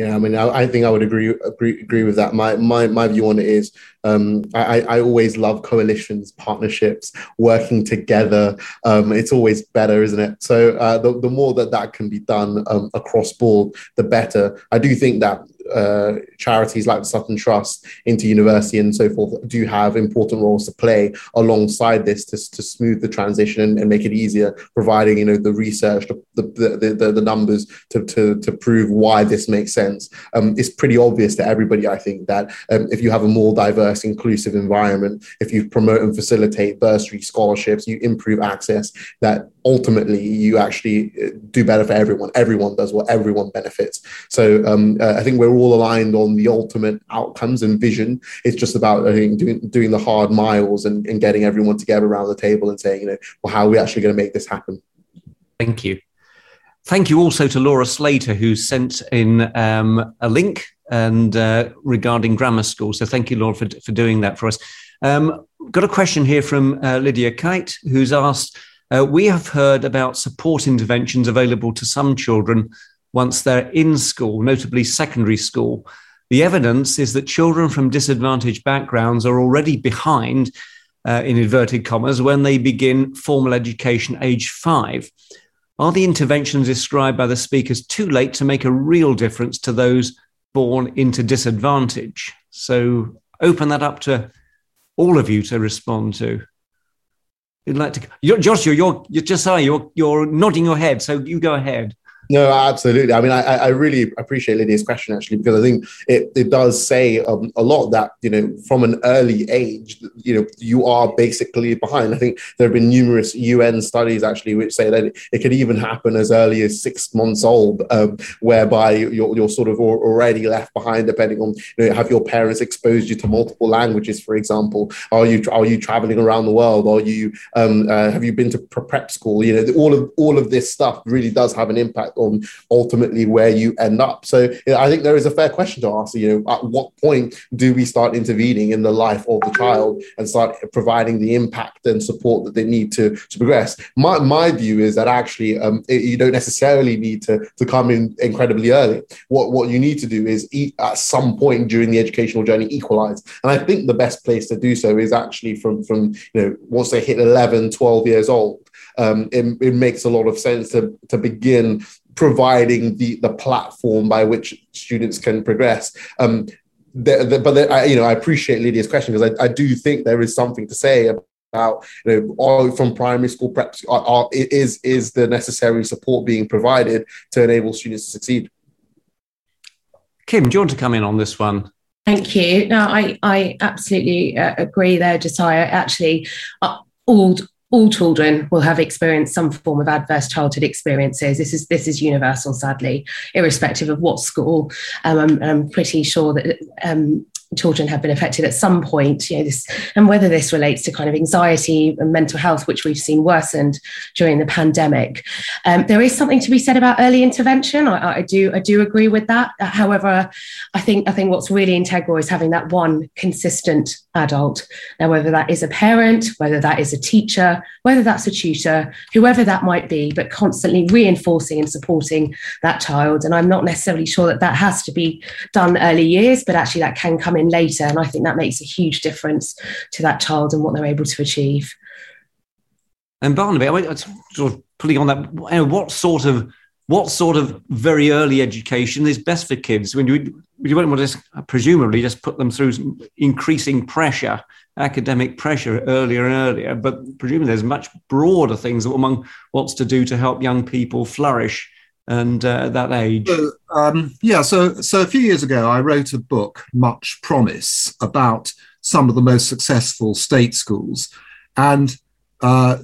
Yeah, I mean, I, I, think I would agree, agree agree with that. My my my view on it is, um, I, I always love coalitions, partnerships, working together. Um, it's always better, isn't it? So uh, the the more that that can be done um, across board, the better. I do think that uh, charities like the Sutton Trust IntoUniversity and so forth do have important roles to play alongside this to, to smooth the transition and, and make it easier, providing you know the research, the the, the, the numbers to, to, to prove why this makes sense. Um, it's pretty obvious to everybody, I think, that um, if you have a more diverse, inclusive environment, if you promote and facilitate bursary scholarships, you improve access, that ultimately you actually uh, do better for everyone. Everyone does what everyone benefits. So um, uh, I think we're all aligned on the ultimate outcomes and vision. It's just about I think doing doing the hard miles and, and getting everyone together around the table and saying, you know, well, how are we actually going to make this happen? Thank you. Thank you also to Laura Slater, who sent in um, a link and uh, regarding grammar school. So thank you, Laura, for, for doing that for us. Um, got a question here from uh, Lydia Kite, who's asked, uh, we have heard about support interventions available to some children once they're in school, notably secondary school. The evidence is that children from disadvantaged backgrounds are already behind, uh, in inverted commas, when they begin formal education age five. Are the interventions described by the speakers too late to make a real difference to those born into disadvantage? So open that up to all of you to respond to. You'd like to, you're, Joshua, you're, you're sorry, you're, you're nodding your head, so you go ahead. No, absolutely. I mean, I, I really appreciate Lydia's question actually because I think it, it does say um, a lot that you know from an early age, you know, you are basically behind. I think there have been numerous UN studies actually which say that it, could even happen as early as six months old, um, whereby you're, you're sort of already left behind, depending on you know, have your parents exposed you to multiple languages, for example? Are you are you traveling around the world? Are you um, uh, have you been to prep school? You know, all of all of this stuff really does have an impact on ultimately where you end up. So I think there is a fair question to ask. You know, at what point do we start intervening in the life of the child and start providing the impact and support that they need to to progress? My my view is that actually um, it, you don't necessarily need to to come in incredibly early. What what you need to do is eat at some point during the educational journey equalize. And I think the best place to do so is actually from from you know once they hit 11, 12 years old. Um, it, it, makes a lot of sense to, to begin providing the the platform by which students can progress. Um, the, the, but the, I, you know, I appreciate Lydia's question because I, I do think there is something to say about you know all from primary school prep are, are, is is the necessary support being provided to enable students to succeed. Kim, do you want to come in on this one? Thank you. No, I I absolutely uh, agree there, Josiah. Actually, uh, all all children will have experienced some form of adverse childhood experiences. This is this is universal, sadly, irrespective of what school. Um, I'm, I'm, pretty sure that um, children have been affected at some point you know this and whether this relates to kind of anxiety and mental health which we've seen worsened during the pandemic um, there is something to be said about early intervention I, I, do i do agree with that however i think i think what's really integral is having that one consistent adult now whether that is a parent whether that is a teacher whether that's a tutor whoever that might be but constantly reinforcing and supporting that child and i'm not necessarily sure that that has to be done early years but actually that can come in later. And I think that makes a huge difference to that child and what they're able to achieve. And Barnaby, I mean, sort of putting on that, what sort of what sort of very early education is best for kids? When you you won't want to presumably just put them through increasing pressure, academic pressure earlier and earlier, but presumably there's much broader things among what's to do to help young people flourish and uh, that age? So, um, yeah, so so a few years ago, I wrote a book, Much Promise, about some of the most successful state schools, and uh,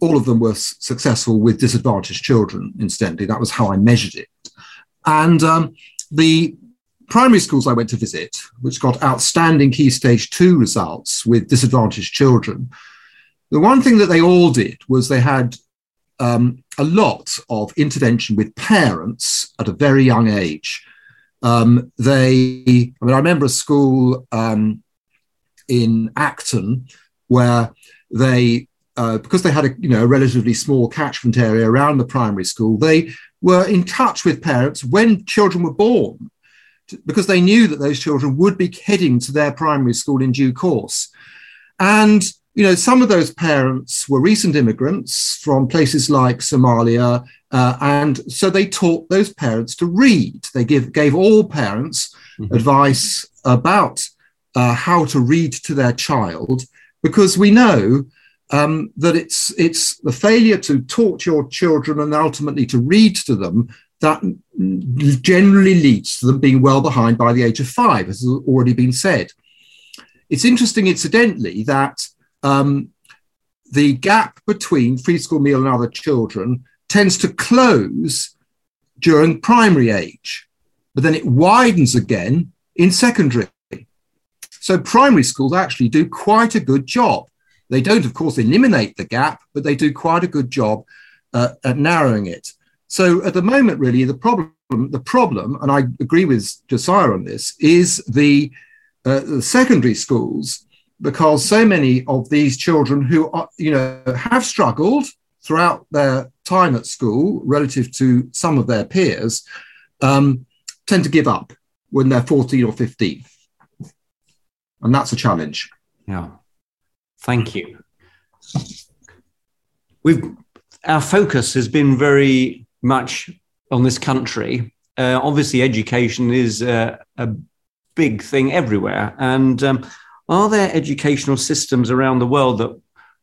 all of them were successful with disadvantaged children. Incidentally, that was how I measured it, and um, the primary schools I went to visit, which got outstanding Key Stage Two results with disadvantaged children. The one thing that they all did was they had um, a lot of intervention with parents at a very young age. Um, they, I mean, I remember a school um, in Acton where they, uh, because they had a you know a relatively small catchment area around the primary school, they were in touch with parents when children were born, because they knew that those children would be heading to their primary school in due course, and you know, some of those parents were recent immigrants from places like Somalia Uh, and so they taught those parents to read. They give, gave all parents mm-hmm. advice about uh, how to read to their child, because we know um, that it's it's the failure to talk to your children and ultimately to read to them that generally leads to them being well behind by the age of five, as has already been said. It's interesting, incidentally, that um, the gap between free school meal and other children tends to close during primary age, but then it widens again in secondary. So primary schools actually do quite a good job. They don't, of course, eliminate the gap, but they do quite a good job uh, at narrowing it. So at the moment, really, the problem, the problem, and I agree with Josiah on this, is the, uh, the secondary schools, because so many of these children who are, you know, have struggled throughout their time at school relative to some of their peers um, tend to give up when they're 14 or 15. And that's a challenge. Yeah. Thank you. We've our focus has been very much on this country. Uh, obviously, education is uh, a big thing everywhere. And um, are there educational systems around the world that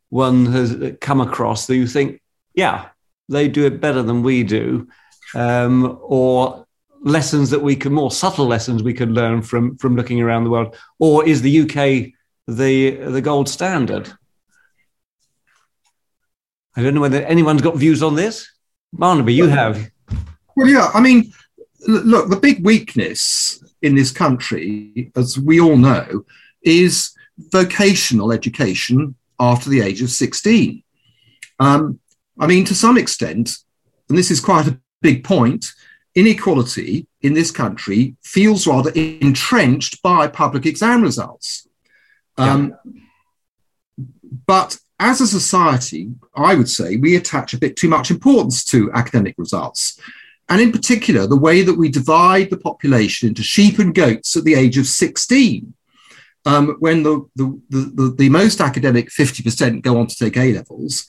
one has come across that you think, yeah, they do it better than we do, um, or lessons that we can more subtle lessons we could learn from from looking around the world, or is the UK the the gold standard? I don't know whether anyone's got views on this. Barnaby, you have. Well, yeah, I mean, look, the big weakness in this country, as we all know, is vocational education after the age of 16. Um, I mean, to some extent, and this is quite a big point, inequality in this country feels rather entrenched by public exam results. Um, yeah. But as a society, I would say we attach a bit too much importance to academic results. And in particular, the way that we divide the population into sheep and goats at the age of 16, um, when the, the, the, the, most academic 50% go on to take A levels,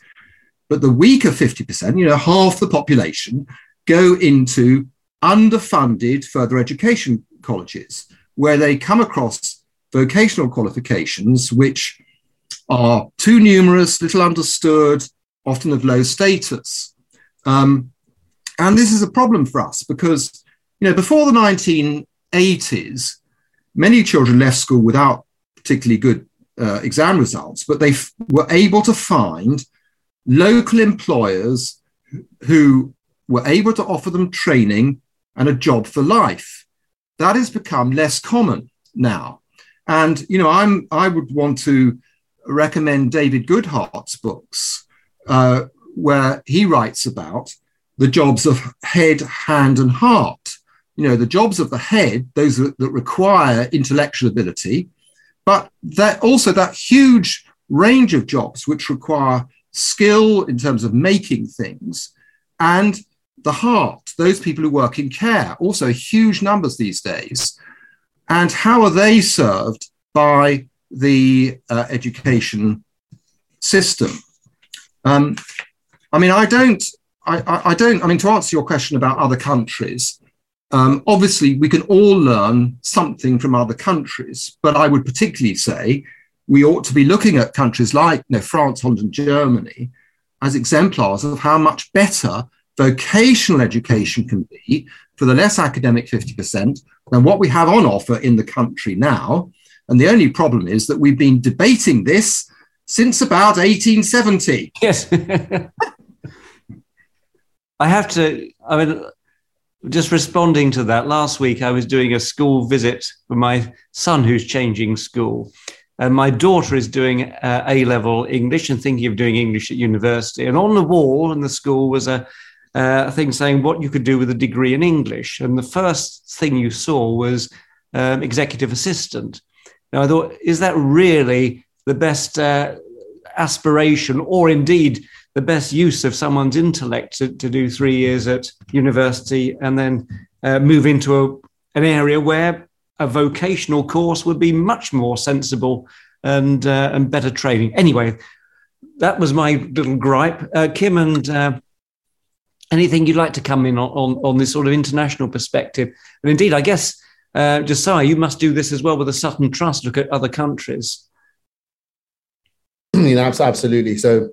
but the weaker 50%, you know, half the population, go into underfunded further education colleges where they come across vocational qualifications which are too numerous, little understood, often of low status. Um, and this is a problem for us because, you know, before the 1980s, many children left school without particularly good uh, exam results, but they f- were able to find local employers who were able to offer them training and a job for life. That has become less common now. And, you know, I'm, I would want to recommend David Goodhart's books, uh, where he writes about the jobs of head, hand, and heart. You know, the jobs of the head, those that, that require intellectual ability, but that also that huge range of jobs which require skill in terms of making things and the heart, those people who work in care, also huge numbers these days. And how are they served by the uh, education system. Um, I mean, I don't, I, I, don't, I mean, to answer your question about other countries, um, obviously we can all learn something from other countries, but I would particularly say we ought to be looking at countries like you know, France, Holland, and Germany as exemplars of how much better vocational education can be for the less academic 50% than what we have on offer in the country now. And the only problem is that we've been debating this since about 1870. Yes. (laughs) I have to, I mean, just responding to that, last week I was doing a school visit for my son who's changing school. And my daughter is doing uh, A level English and thinking of doing English at university. And on the wall in the school was a, uh, thing saying what you could do with a degree in English. And the first thing you saw was um, executive assistant. Now, I thought, is that really the best uh, aspiration or indeed the best use of someone's intellect to, to do three years at university and then uh, move into a, an area where a vocational course would be much more sensible and, uh, and better training? Anyway, that was my little gripe. Uh, Kim and uh, anything you'd like to come in on, on, on this sort of international perspective? And indeed, I guess, uh, Josiah, you must do this as well with the Sutton Trust, look at other countries. (clears throat) you know, absolutely. So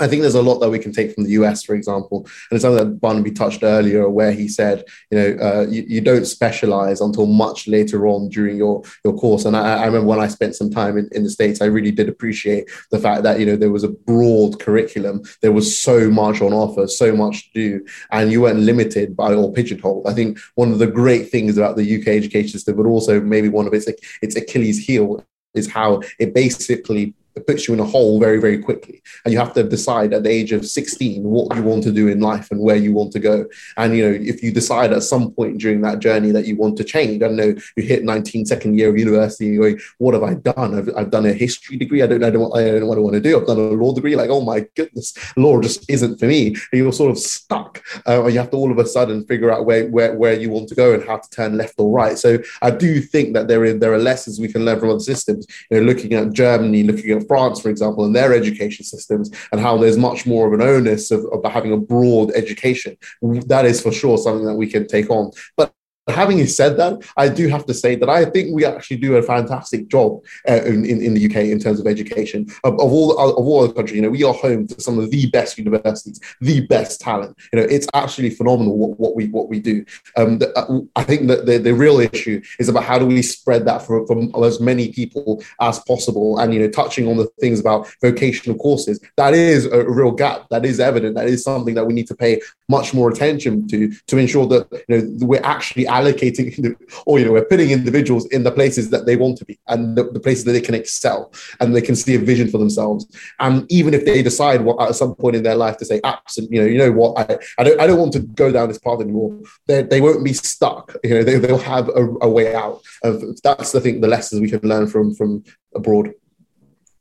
I think there's a lot that we can take from the US, for example, and it's something that Barnaby touched earlier, where he said, you know, uh, you, you, don't specialize until much later on during your your course. And I, I remember when I spent some time in, in, the states, I really did appreciate the fact that you know there was a broad curriculum, there was so much on offer, so much to do, and you weren't limited by or pigeonholed. I think one of the great things about the UK education system, but also maybe one of its its Achilles heel, is how it basically it puts you in a hole very, very quickly. And you have to decide at the age of 16 what you want to do in life and where you want to go. And, you know, if you decide at some point during that journey that you want to change, I don't know, you hit 19, second year of university, and you're going, what have I done? I've, I've done a history degree. I don't, I, don't, I don't know what I want to do. I've done a law degree. Like, oh my goodness, law just isn't for me. And you're sort of stuck. Uh, you have to all of a sudden figure out where, where, where you want to go and how to turn left or right. So I do think that there, is, there are lessons we can learn from other systems. You know, looking at Germany, looking at France, for example, and their education systems, and how there's much more of an onus of, of having a broad education. That is for sure something that we can take on. But having said that, I do have to say that I think we actually do a fantastic job uh, in, in, the UK in terms of education. Of, of, all of all the country, you know, we are home to some of the best universities, the best talent. You know, it's actually phenomenal what, what we what we do. Um, the, uh, I think that the, the real issue is about how do we spread that for, for as many people as possible. And you know, touching on the things about vocational courses, that is a real gap. That is evident. That is something that we need to pay much more attention to to ensure that you know we're actually allocating, or you know, we're putting individuals in the places that they want to be and the, the, places that they can excel and they can see a vision for themselves. And even if they decide what at some point in their life to say, absolutely, you know, you know what, I, I don't, I don't want to go down this path anymore. They, they won't be stuck. You know, they, they'll have a, a way out. Of that's the thing, the lessons we can learn from from abroad.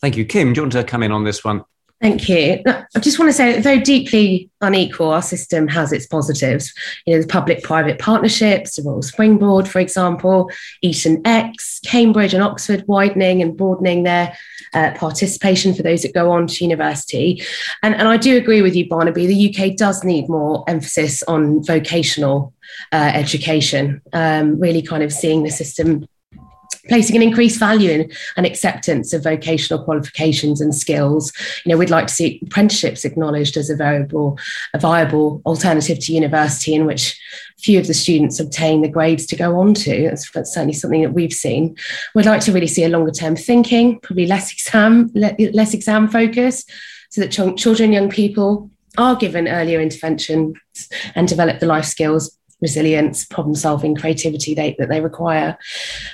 Thank you, Kim. Do you want to come in on this one? Thank you. I just want to say, though deeply unequal, our system has its positives. You know, the public-private partnerships, the Royal Springboard, for example, Eton X, Cambridge and Oxford widening and broadening their uh, participation for those that go on to university. And, and I do agree with you, Barnaby. The UK does need more emphasis on vocational uh, education. Um, really, kind of seeing the system placing an increased value in and acceptance of vocational qualifications and skills. You know, we'd like to see apprenticeships acknowledged as a variable, a viable alternative to university in which few of the students obtain the grades to go on to. That's, that's certainly something that we've seen. We'd like to really see a longer term thinking, probably less exam, less exam focus, so that ch- children, young people are given earlier intervention and develop the life skills resilience, problem solving, creativity they, that they require.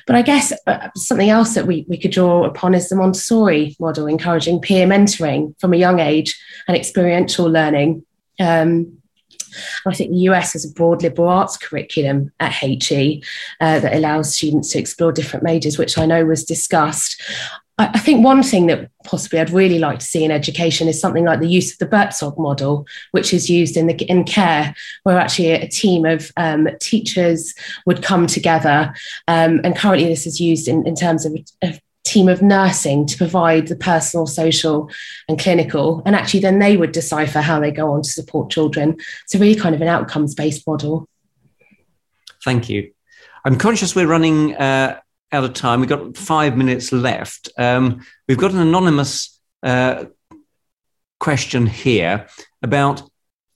But I guess uh, something else that we, we could draw upon is the Montessori model, encouraging peer mentoring from a young age and experiential learning. Um, I think the US has a broad liberal arts curriculum at HE uh, that allows students to explore different majors, which I know was discussed. I think one thing that possibly I'd really like to see in education is something like the use of the Buurtzorg model, which is used in the in care, where actually a team of um, teachers would come together. Um, and currently, this is used in, in terms of a team of nursing to provide the personal, social, and clinical. And actually, then they would decipher how they go on to support children. So, really, kind of an outcomes based model. Thank you. I'm conscious we're running. Uh out of time. We've got five minutes left. Um, we've got an anonymous uh, question here about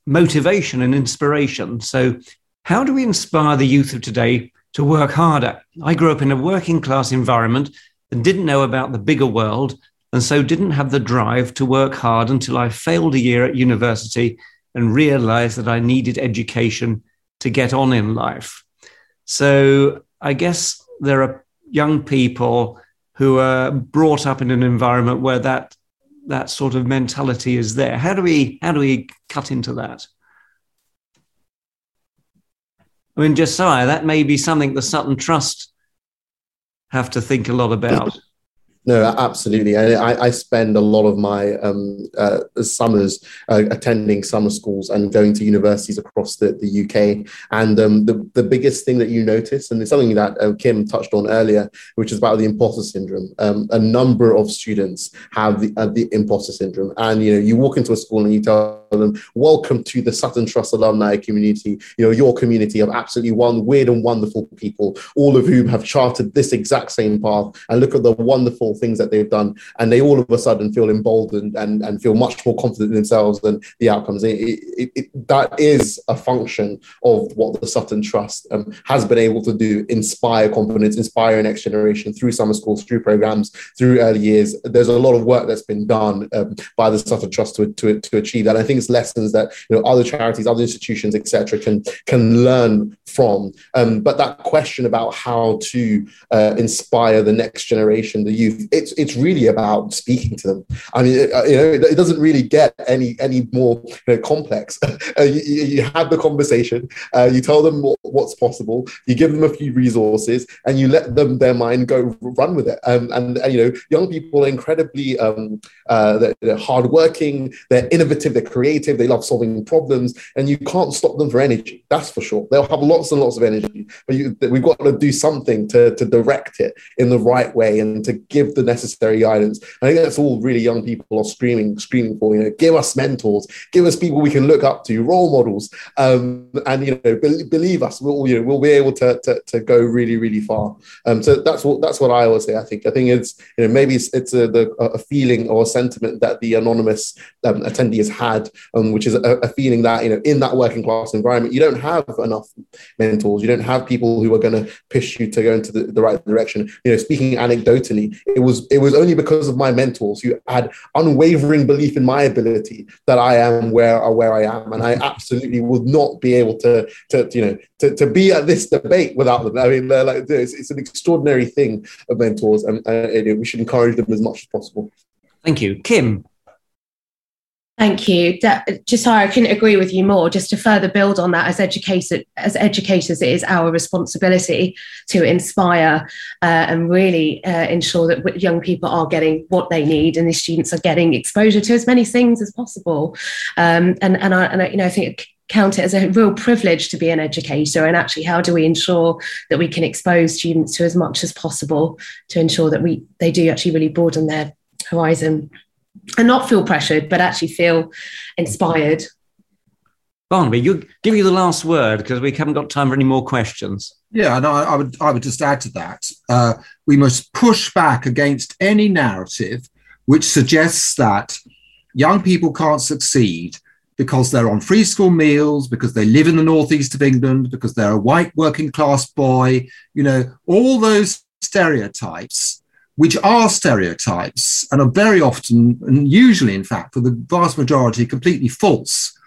motivation and inspiration. So, how do we inspire the youth of today to work harder? I grew up in a working class environment and didn't know about the bigger world, and so didn't have the drive to work hard until I failed a year at university and realized that I needed education to get on in life. So, I guess there are young people who are brought up in an environment where that that sort of mentality is there. How do we how do we cut into that? I mean, Josiah, that may be something the Sutton Trust have to think a lot about. No, absolutely. I, I spend a lot of my um, uh, summers uh, attending summer schools and going to universities across the, the UK. And um, the, the biggest thing that you notice, and it's something that uh, Kim touched on earlier, which is about the imposter syndrome. Um, a number of students have the, uh, the imposter syndrome. And, you know, you walk into a school and you tell welcome to the Sutton Trust alumni community, you know, your community of absolutely one weird and wonderful people, all of whom have charted this exact same path and look at the wonderful things that they've done. And they all of a sudden feel emboldened and, and feel much more confident in themselves than the outcomes. It, it, it, that is a function of what the Sutton Trust um, has been able to do, inspire confidence, inspire next generation through summer schools, through programs, through early years. There's a lot of work that's been done um, by the Sutton Trust to, to, to achieve that. I think lessons that you know other charities, other institutions, etc., can can learn from. Um, but that question about how to uh, inspire the next generation, the youth, it's it's really about speaking to them. I mean, it, uh, you know, it, doesn't really get any any more you know, complex. (laughs) uh, you, you, have the conversation, uh, you tell them what, what's possible, you give them a few resources, and you let them their mind go run with it. Um, and, and, you know, young people are incredibly um, uh, they're, they're hardworking, they're innovative, they're creative, they love solving problems, and you can't stop them for energy. That's for sure. They'll have lots and lots of energy, but you, we've got to do something to, to direct it in the right way and to give the necessary guidance. I think that's all really young people are screaming, screaming for. You know, give us mentors, give us people we can look up to, role models, um, and you know, be, believe us, we'll you know we'll be able to, to, to go really really far. Um, so that's what that's what I always say. I think I think it's you know maybe it's, it's a, the, a feeling or a sentiment that the anonymous um, attendee has had, um, which is a, a, feeling that you know in that working class environment you don't have enough mentors, you don't have people who are going to push you to go into the, the right direction. You know, speaking anecdotally, it was it was only because of my mentors who had unwavering belief in my ability that I am where where I am, and I absolutely would not be able to to you know to, to be at this debate without them. I mean, like it's, it's an extraordinary thing of mentors, and uh, we should encourage them as much as possible. Thank you, Kim. Thank you. Just sorry, I couldn't agree with you more. Just to further build on that, as educators, as educators, it is our responsibility to inspire uh, and really uh, ensure that young people are getting what they need, and the students are getting exposure to as many things as possible. Um, and and I, and I, you know, I think count it as a real privilege to be an educator and actually how do we ensure that we can expose students to as much as possible to ensure that we they do actually really broaden their horizon and not feel pressured but actually feel inspired Barnaby, you give you the last word because we haven't got time for any more questions. Yeah, and I, I would I would just add to that. Uh, we must push back against any narrative which suggests that young people can't succeed because they're on free school meals, because they live in the northeast of England, because they're a white working class boy, you know, all those stereotypes, which are stereotypes and are very often, and usually, in fact, for the vast majority, completely false.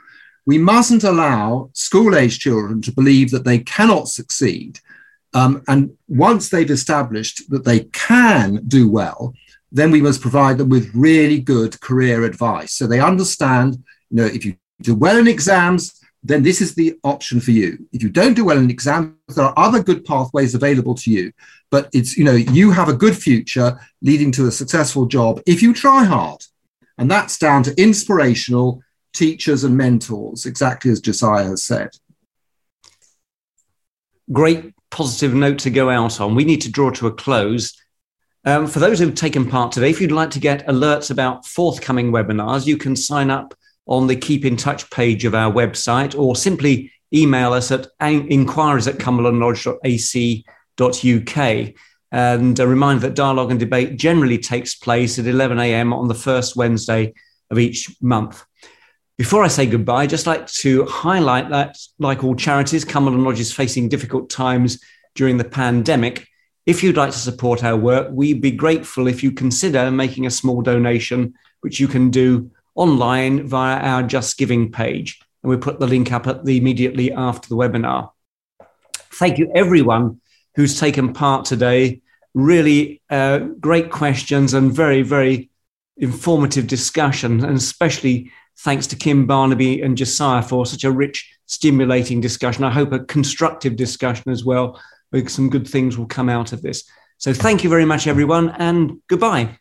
We mustn't allow school age children to believe that they cannot succeed. Um, and once they've established that they can do well, then we must provide them with really good career advice. So they understand you know, if you do well in exams, then this is the option for you. If you don't do well in exams, there are other good pathways available to you. But it's, you know, you have a good future leading to a successful job if you try hard. And that's down to inspirational teachers and mentors, exactly as Josiah has said. Great positive note to go out on. We need to draw to a close. Um, for those who've taken part today, if you'd like to get alerts about forthcoming webinars, you can sign up on the Keep in Touch page of our website or simply email us at inquiries at cumberlandlodge.ac.uk. And a reminder that dialogue and debate generally takes place at 11 a.m. on the first Wednesday of each month. Before I say goodbye, I'd just like to highlight that, like all charities, Cumberland Lodge is facing difficult times during the pandemic. If you'd like to support our work, we'd be grateful if you consider making a small donation, which you can do online via our Just Giving page. And we put the link up at the immediately after the webinar. Thank you, everyone who's taken part today. Really uh, great questions and very, very informative discussion, and especially thanks to Kim Barnaby and Josiah for such a rich, stimulating discussion. I hope a constructive discussion as well, some good things will come out of this. So thank you very much, everyone, and goodbye.